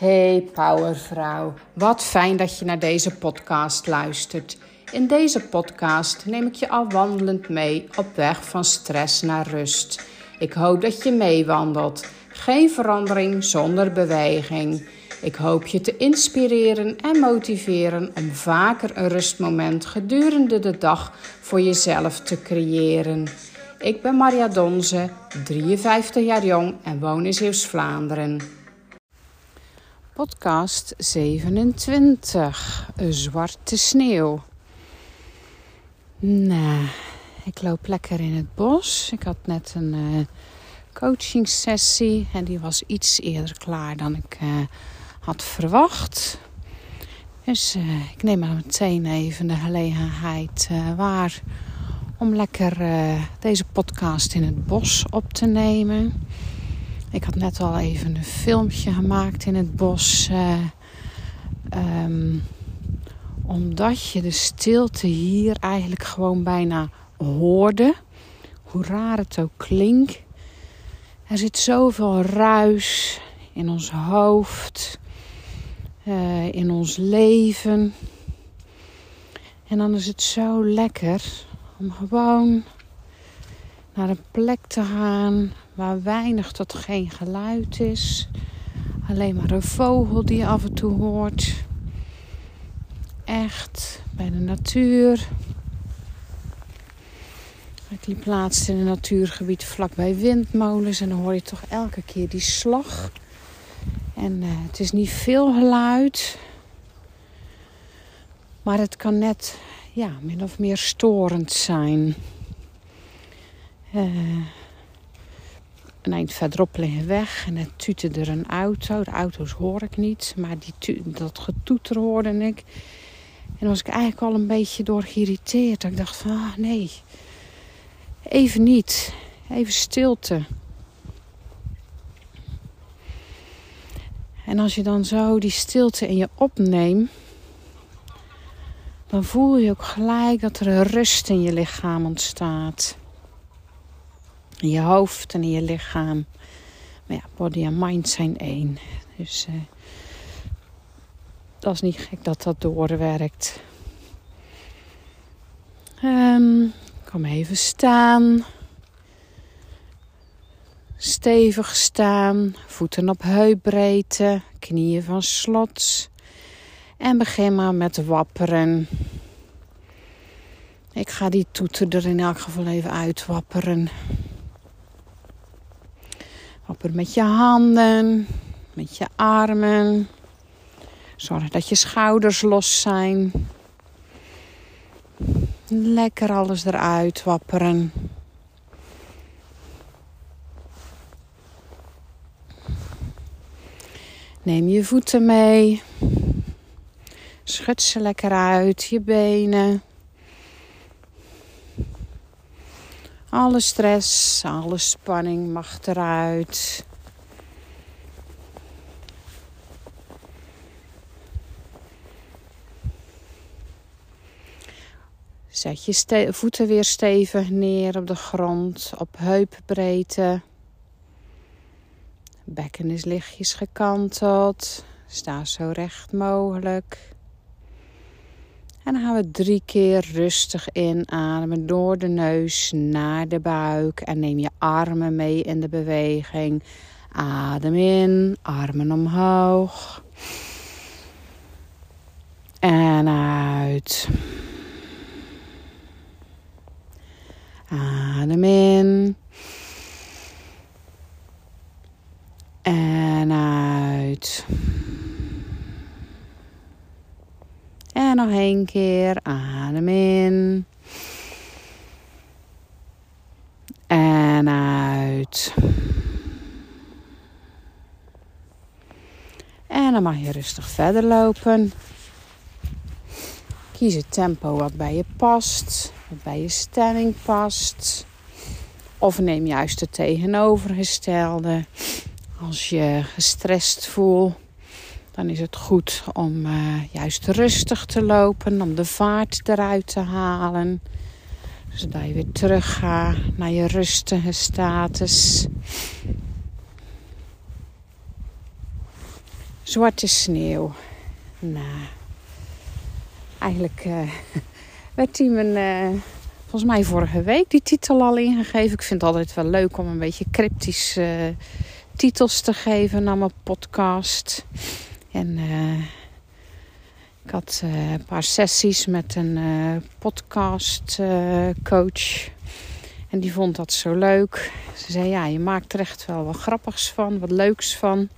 Hey Powervrouw, wat fijn dat je naar deze podcast luistert. In deze podcast neem ik je al wandelend mee op weg van stress naar rust. Ik hoop dat je meewandelt. Geen verandering zonder beweging. Ik hoop je te inspireren en motiveren om vaker een rustmoment gedurende de dag voor jezelf te creëren. Ik ben Maria Donze, 53 jaar jong en woon in Zeeuws-Vlaanderen. Podcast 27, Zwarte Sneeuw. Nou, ik loop lekker in het bos. Ik had net een uh, coachingsessie en die was iets eerder klaar dan ik uh, had verwacht. Dus uh, ik neem maar meteen even de gelegenheid waar om lekker deze podcast in het bos op te nemen. Ik had net al even een filmpje gemaakt in het bos. Um, omdat je de stilte hier eigenlijk gewoon bijna hoorde. Hoe raar het ook klinkt. Er zit zoveel ruis in ons hoofd, uh, in ons leven. En dan is het zo lekker om gewoon naar een plek te gaan waar weinig tot geen geluid is. Alleen maar een vogel die je af en toe hoort echt bij de natuur. Ik liep laatst in een natuurgebied vlakbij windmolens en dan hoor je toch elke keer die slag. En uh, het is niet veel geluid, maar het kan net ja, min of meer storend zijn. Uh, een eind verderop liggen weg en het tutte er een auto. De auto's hoor ik niet, maar die dat getoeter hoorde ik. En was ik eigenlijk al een beetje door geïrriteerd. Dat ik dacht van, ah nee, even niet. Even stilte. En als je dan zo die stilte in je opneemt, dan voel je ook gelijk dat er een rust in je lichaam ontstaat. In je hoofd en in je lichaam. Maar ja, body en mind zijn één. Dus uh, dat is niet gek dat dat doorwerkt. Kom even staan. Stevig staan, voeten op heupbreedte, knieën van slot. En begin maar met wapperen. Ik ga die toeter er in elk geval even uitwapperen. Wapper met je handen, met je armen. Zorg dat je schouders los zijn. Lekker alles eruit wapperen. Neem je voeten mee. Schud ze lekker uit, je benen. Alle stress, alle spanning mag eruit. Zet je voeten weer stevig neer op de grond, op heupbreedte. Bekken is lichtjes gekanteld. Sta zo recht mogelijk. En dan gaan we drie keer rustig inademen door de neus naar de buik. En neem je armen mee in de beweging. Adem in, armen omhoog. En uit. Adem in. En uit. En nog één keer. Adem in. En uit. En dan mag je rustig verder lopen. Kies het tempo wat bij je past wat bij je stelling past. Of neem juist het tegenovergestelde. Als je gestrest voelt, dan is het goed om uh, juist rustig te lopen, om de vaart eruit te halen. Zodat je weer terug gaat naar je rustige status. Zwarte sneeuw. Nou, eigenlijk uh, werd die mijn, uh, volgens mij vorige week die titel al ingegeven. Ik vind het altijd wel leuk om een beetje cryptische titels te geven naar mijn podcast. En ik had een paar sessies met een podcast coach. En die vond dat zo leuk. Ze zei, ja, je maakt er echt wel wat grappigs van, wat leuks van.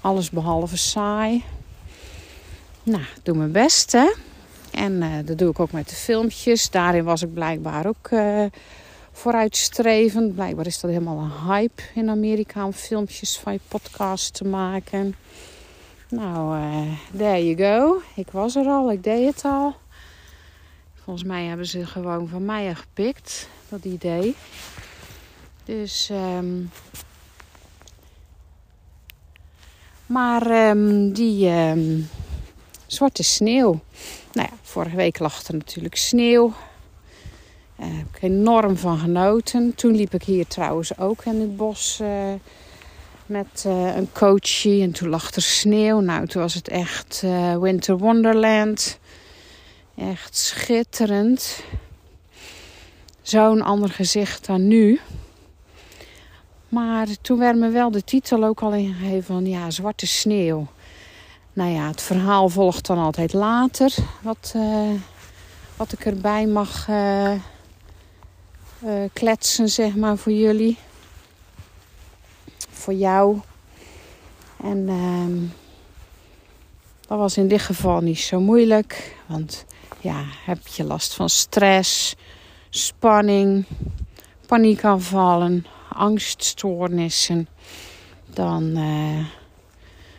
Alles behalve saai. Nou, doe mijn best, hè. En uh, dat doe ik ook met de filmpjes. Daarin was ik blijkbaar ook uh, vooruitstrevend. Blijkbaar is dat helemaal een hype in Amerika om filmpjes van je podcast te maken. Nou, uh, there you go. Ik was er al, ik deed het al. Volgens mij hebben ze gewoon van mij gepikt, dat idee. Dus, um, maar um, die um, zwarte sneeuw. Nou ja, vorige week lag er natuurlijk sneeuw. Daar heb ik enorm van genoten. Toen liep ik hier trouwens ook in het bos uh, met uh, een coachie. En toen lag er sneeuw. Nou, toen was het echt uh, Winter Wonderland. Echt schitterend. Zo'n ander gezicht dan nu. Maar toen werd me wel de titel ook al ingegeven van ja, zwarte sneeuw. Nou ja, het verhaal volgt dan altijd later. Wat, uh, wat ik erbij mag kletsen, zeg maar, voor jullie. Voor jou. En ehm, dat was in dit geval niet zo moeilijk. Want ja, heb je last van stress, spanning, paniekaanvallen, angststoornissen, dan, uh,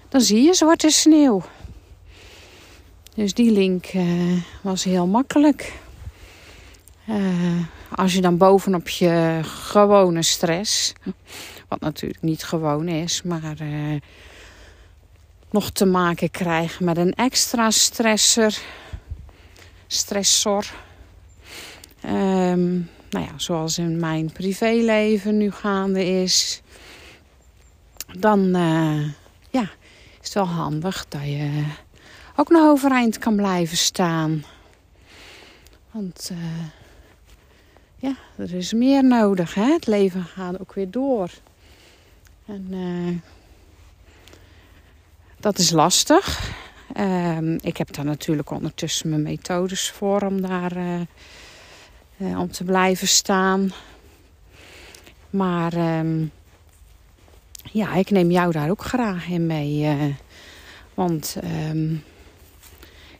dan zie je zwarte sneeuw. Dus die link uh, was heel makkelijk. Uh, als je dan bovenop je gewone stress, wat natuurlijk niet gewoon is, maar nog te maken krijgt met een extra stresser, stressor. Um, nou ja, zoals in mijn privéleven nu gaande is. Dan uh, ja, is het wel handig dat je ook nog overeind kan blijven staan. Want uh, ja, er is meer nodig. Hè? Het leven gaat ook weer door. En uh, dat is lastig. Uh, ik heb daar natuurlijk ondertussen mijn methodes voor om daar uh, om te blijven staan. Maar um, ja, ik neem jou daar ook graag in mee. Want um,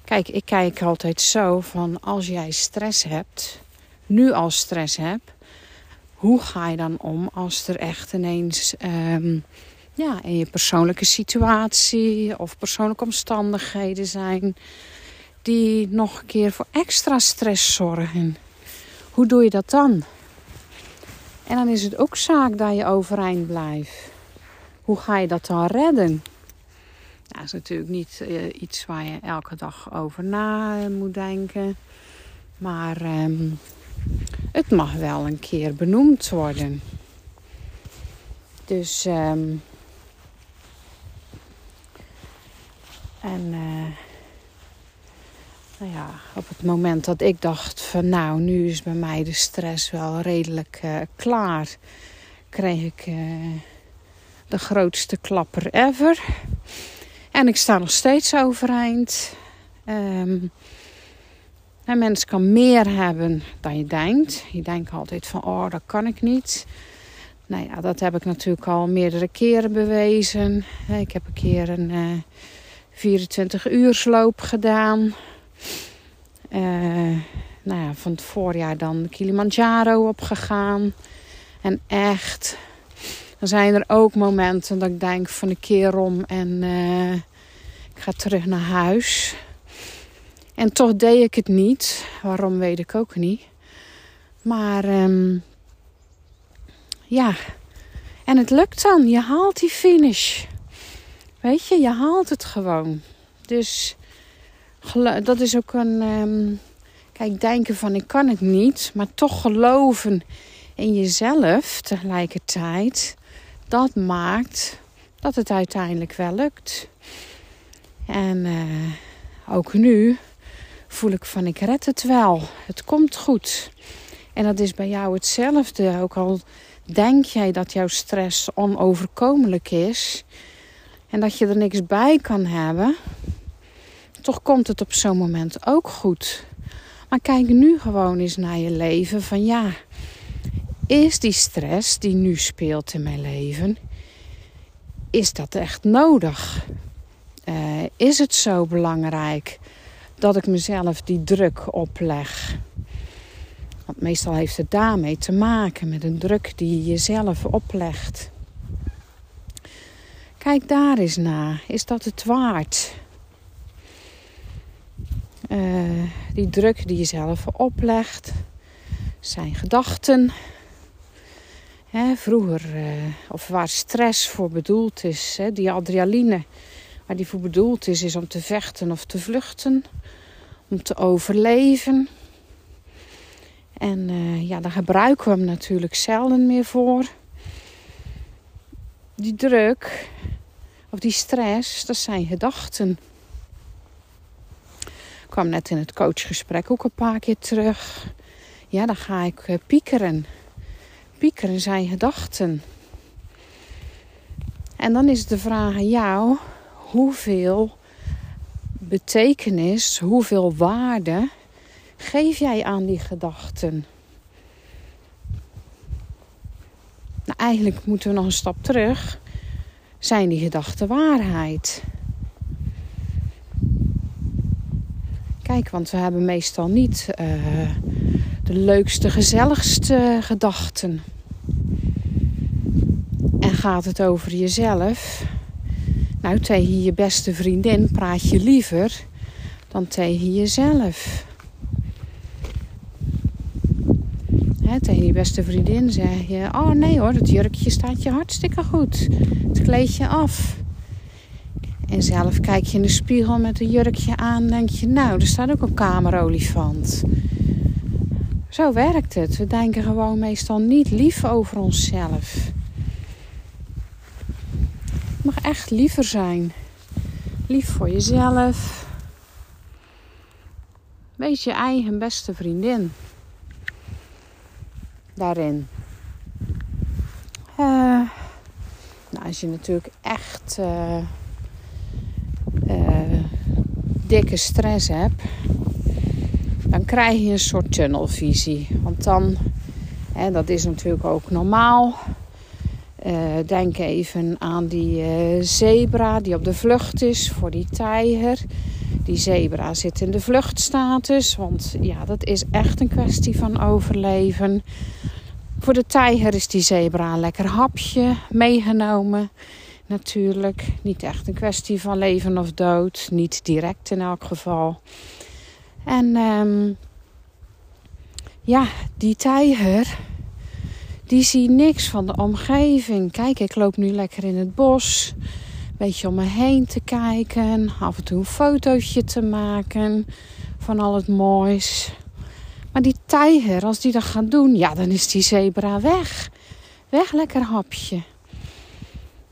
kijk, ik kijk altijd zo van als jij stress hebt, nu al stress hebt, hoe ga je dan om als er echt ineens um, ja, in je persoonlijke situatie of persoonlijke omstandigheden zijn die nog een keer voor extra stress zorgen? Hoe doe je dat dan? En dan is het ook zaak dat je overeind blijft. Hoe ga je dat dan redden? dat is natuurlijk niet uh, iets waar je elke dag over na moet denken. Maar um, het mag wel een keer benoemd worden. Dus um, en uh, nou ja, op het moment dat ik dacht van nou, nu is bij mij de stress wel redelijk uh, klaar, kreeg ik uh, de grootste klapper ever. En ik sta nog steeds overeind. Um, een mens kan meer hebben dan je denkt. Je denkt altijd van, oh, dat kan ik niet. Nou ja, dat heb ik natuurlijk al meerdere keren bewezen. Ik heb een keer een uh, 24 uursloop gedaan. Uh, nou ja, van het voorjaar dan Kilimanjaro opgegaan. En echt, dan zijn er ook momenten dat ik denk van een keer om en uh, ik ga terug naar huis. En toch deed ik het niet. Waarom weet ik ook niet. Maar um, ja, en het lukt dan. Je haalt die finish. Weet je, je haalt het gewoon. Dus dat is ook een. Um, kijk, denken van ik kan het niet, maar toch geloven in jezelf tegelijkertijd. Dat maakt dat het uiteindelijk wel lukt. En uh, ook nu voel ik van ik red het wel. Het komt goed. En dat is bij jou hetzelfde. Ook al denk jij dat jouw stress onoverkomelijk is en dat je er niks bij kan hebben, toch komt het op zo'n moment ook goed. Maar kijk nu gewoon eens naar je leven van ja, is die stress die nu speelt in mijn leven, is dat echt nodig? Uh, is het zo belangrijk dat ik mezelf die druk opleg? Want meestal heeft het daarmee te maken met een druk die je jezelf oplegt. Kijk daar eens naar. Is dat het waard? Uh, die druk die je zelf oplegt, zijn gedachten. Hè, vroeger, uh, of waar stress voor bedoeld is, hè, die adrenaline, waar die voor bedoeld is, is om te vechten of te vluchten, om te overleven. En uh, ja, daar gebruiken we hem natuurlijk zelden meer voor. Die druk, of die stress, dat zijn gedachten. Ik kwam net in het coachgesprek ook een paar keer terug. Ja, dan ga ik uh, piekeren. Piekeren zijn gedachten. En dan is de vraag aan jou: hoeveel betekenis, hoeveel waarde geef jij aan die gedachten? Nou, eigenlijk moeten we nog een stap terug. Zijn die gedachten waarheid? Kijk, want we hebben meestal niet uh, de leukste, gezelligste gedachten. En gaat het over jezelf? Nou, tegen je beste vriendin praat je liever dan tegen jezelf. Hè, tegen je beste vriendin zeg je: Oh nee hoor, dat jurkje staat je hartstikke goed. Het kleed je af. En zelf kijk je in de spiegel met een jurkje aan. Denk je: Nou, er staat ook een kamerolifant. Zo werkt het. We denken gewoon meestal niet lief over onszelf. Echt liever zijn. Lief voor jezelf. Wees je eigen beste vriendin daarin. Uh, nou, als je natuurlijk echt uh, uh, dikke stress hebt, dan krijg je een soort tunnelvisie. Want dan, hè, dat is natuurlijk ook normaal. Denk even aan die zebra die op de vlucht is voor die tijger. Die zebra zit in de vluchtstatus, want ja, dat is echt een kwestie van overleven. Voor de tijger is die zebra een lekker hapje meegenomen. Natuurlijk niet echt een kwestie van leven of dood. Niet direct in elk geval. En um, ja, die tijger, die ziet niks van de omgeving. Kijk, ik loop nu lekker in het bos. Een beetje om me heen te kijken. Af en toe een fotootje te maken van al het moois. Maar die tijger, als die dat gaat doen, ja, dan is die zebra weg. Weg, lekker hapje.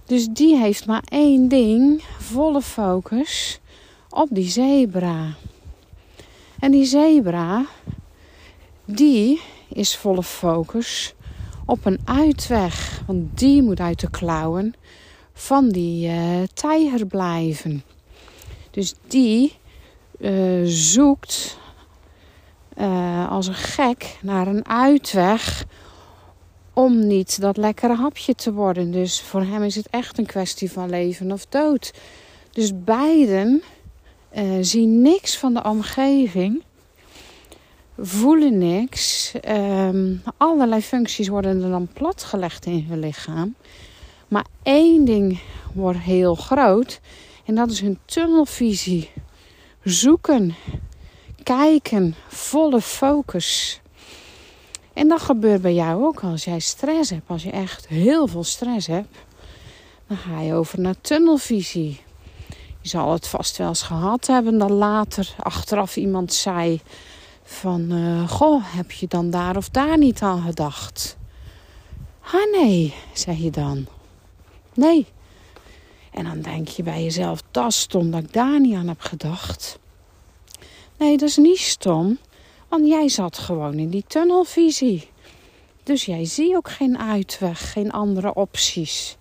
Dus die heeft maar één ding, volle focus op die zebra. En die zebra, die is volle focus op een uitweg. Want die moet uit de klauwen van die uh, tijger blijven. Dus die uh, zoekt uh, als een gek naar een uitweg om niet dat lekkere hapje te worden. Dus voor hem is het echt een kwestie van leven of dood. Dus beiden zien niks van de omgeving, voelen niks. Um, allerlei functies worden er dan platgelegd in hun lichaam. Maar één ding wordt heel groot en dat is hun tunnelvisie. Zoeken kijken, volle focus. En dat gebeurt bij jou ook als jij stress hebt. Als je echt heel veel stress hebt, dan ga je over naar tunnelvisie. Je zal het vast wel eens gehad hebben dat later achteraf iemand zei van... Uh, goh, heb je dan daar of daar niet aan gedacht? Ah nee, zeg je dan. Nee, En dan denk je bij jezelf, dat is stom dat ik daar niet aan heb gedacht. Nee, dat is niet stom, want jij zat gewoon in die tunnelvisie. Dus jij ziet ook geen uitweg, geen andere opties.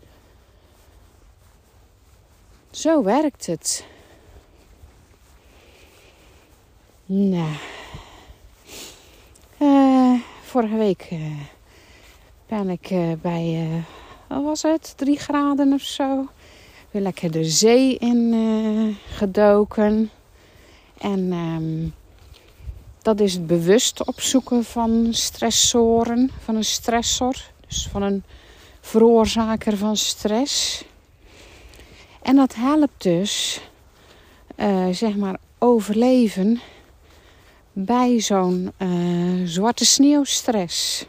Zo werkt het. Nou, vorige week uh, ben ik uh, bij, wat was het, drie graden of zo. Weer lekker de zee in gedoken. En um, dat is het bewust opzoeken van stressoren, van een stressor. Dus van een veroorzaker van stress. En dat helpt dus, zeg maar, overleven bij zo'n uh, zwarte sneeuwstress.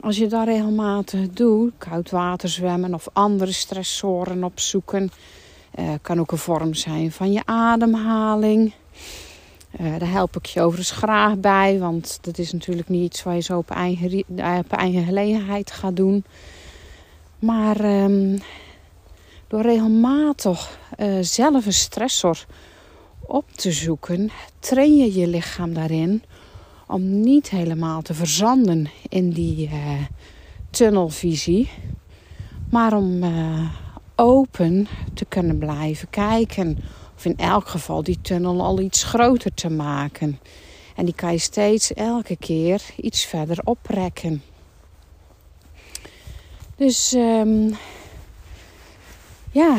Als je dat regelmatig doet, koud water zwemmen of andere stressoren opzoeken, uh, kan ook een vorm zijn van je ademhaling. Uh, daar help ik je overigens graag bij, want dat is natuurlijk niet iets waar je zo op eigen, op eigen gelegenheid gaat doen. Maar um, door regelmatig zelf een stressor op te zoeken, train je je lichaam daarin om niet helemaal te verzanden in die uh, tunnelvisie, maar om uh, open te kunnen blijven kijken. Of in elk geval die tunnel al iets groter te maken. En die kan je steeds elke keer iets verder oprekken. Dus um, ja,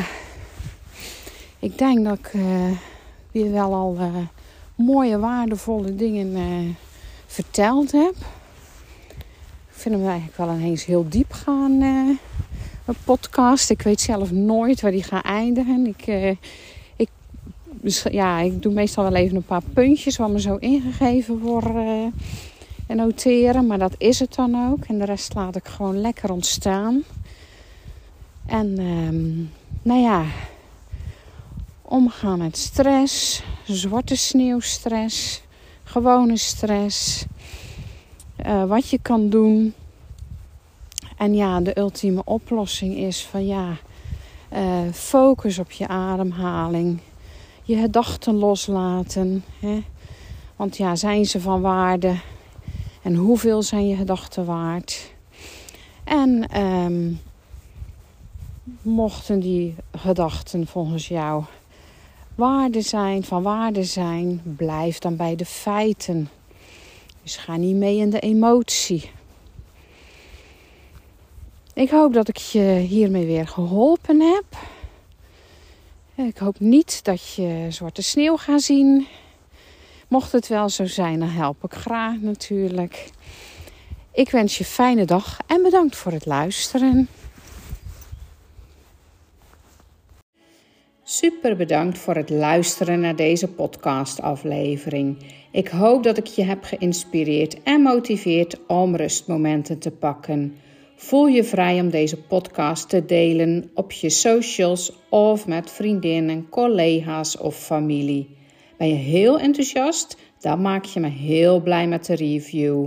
ik denk dat ik. Uh, weer wel al uh, mooie, waardevolle dingen uh, verteld heb. Ik vind hem eigenlijk wel ineens heel diep gaan, uh, een podcast. Ik weet zelf nooit waar die gaat eindigen. Ik, ik, ja, ik doe meestal wel even een paar puntjes wat me zo ingegeven worden en noteren. Maar dat is het dan ook. En de rest laat ik gewoon lekker ontstaan. En um, nou ja, omgaan met stress, zwarte sneeuwstress, gewone stress, uh, wat je kan doen. En ja, de ultieme oplossing is van ja, uh, focus op je ademhaling, je gedachten loslaten. Hè? Want ja, zijn ze van waarde? En hoeveel zijn je gedachten waard? En um, mochten die gedachten volgens jou waarde zijn, van waarde zijn, blijf dan bij de feiten. Dus ga niet mee in de emotie. Ik hoop dat ik je hiermee weer geholpen heb. Ik hoop niet dat je zwarte sneeuw gaat zien. Mocht het wel zo zijn, dan help ik graag natuurlijk. Ik wens je fijne dag en bedankt voor het luisteren. Super bedankt voor het luisteren naar deze podcastaflevering. Ik hoop dat ik je heb geïnspireerd en motiveerd om rustmomenten te pakken. Voel je vrij om deze podcast te delen op je socials of met vriendinnen, collega's of familie. Ben je heel enthousiast? Dan maak je me heel blij met de review.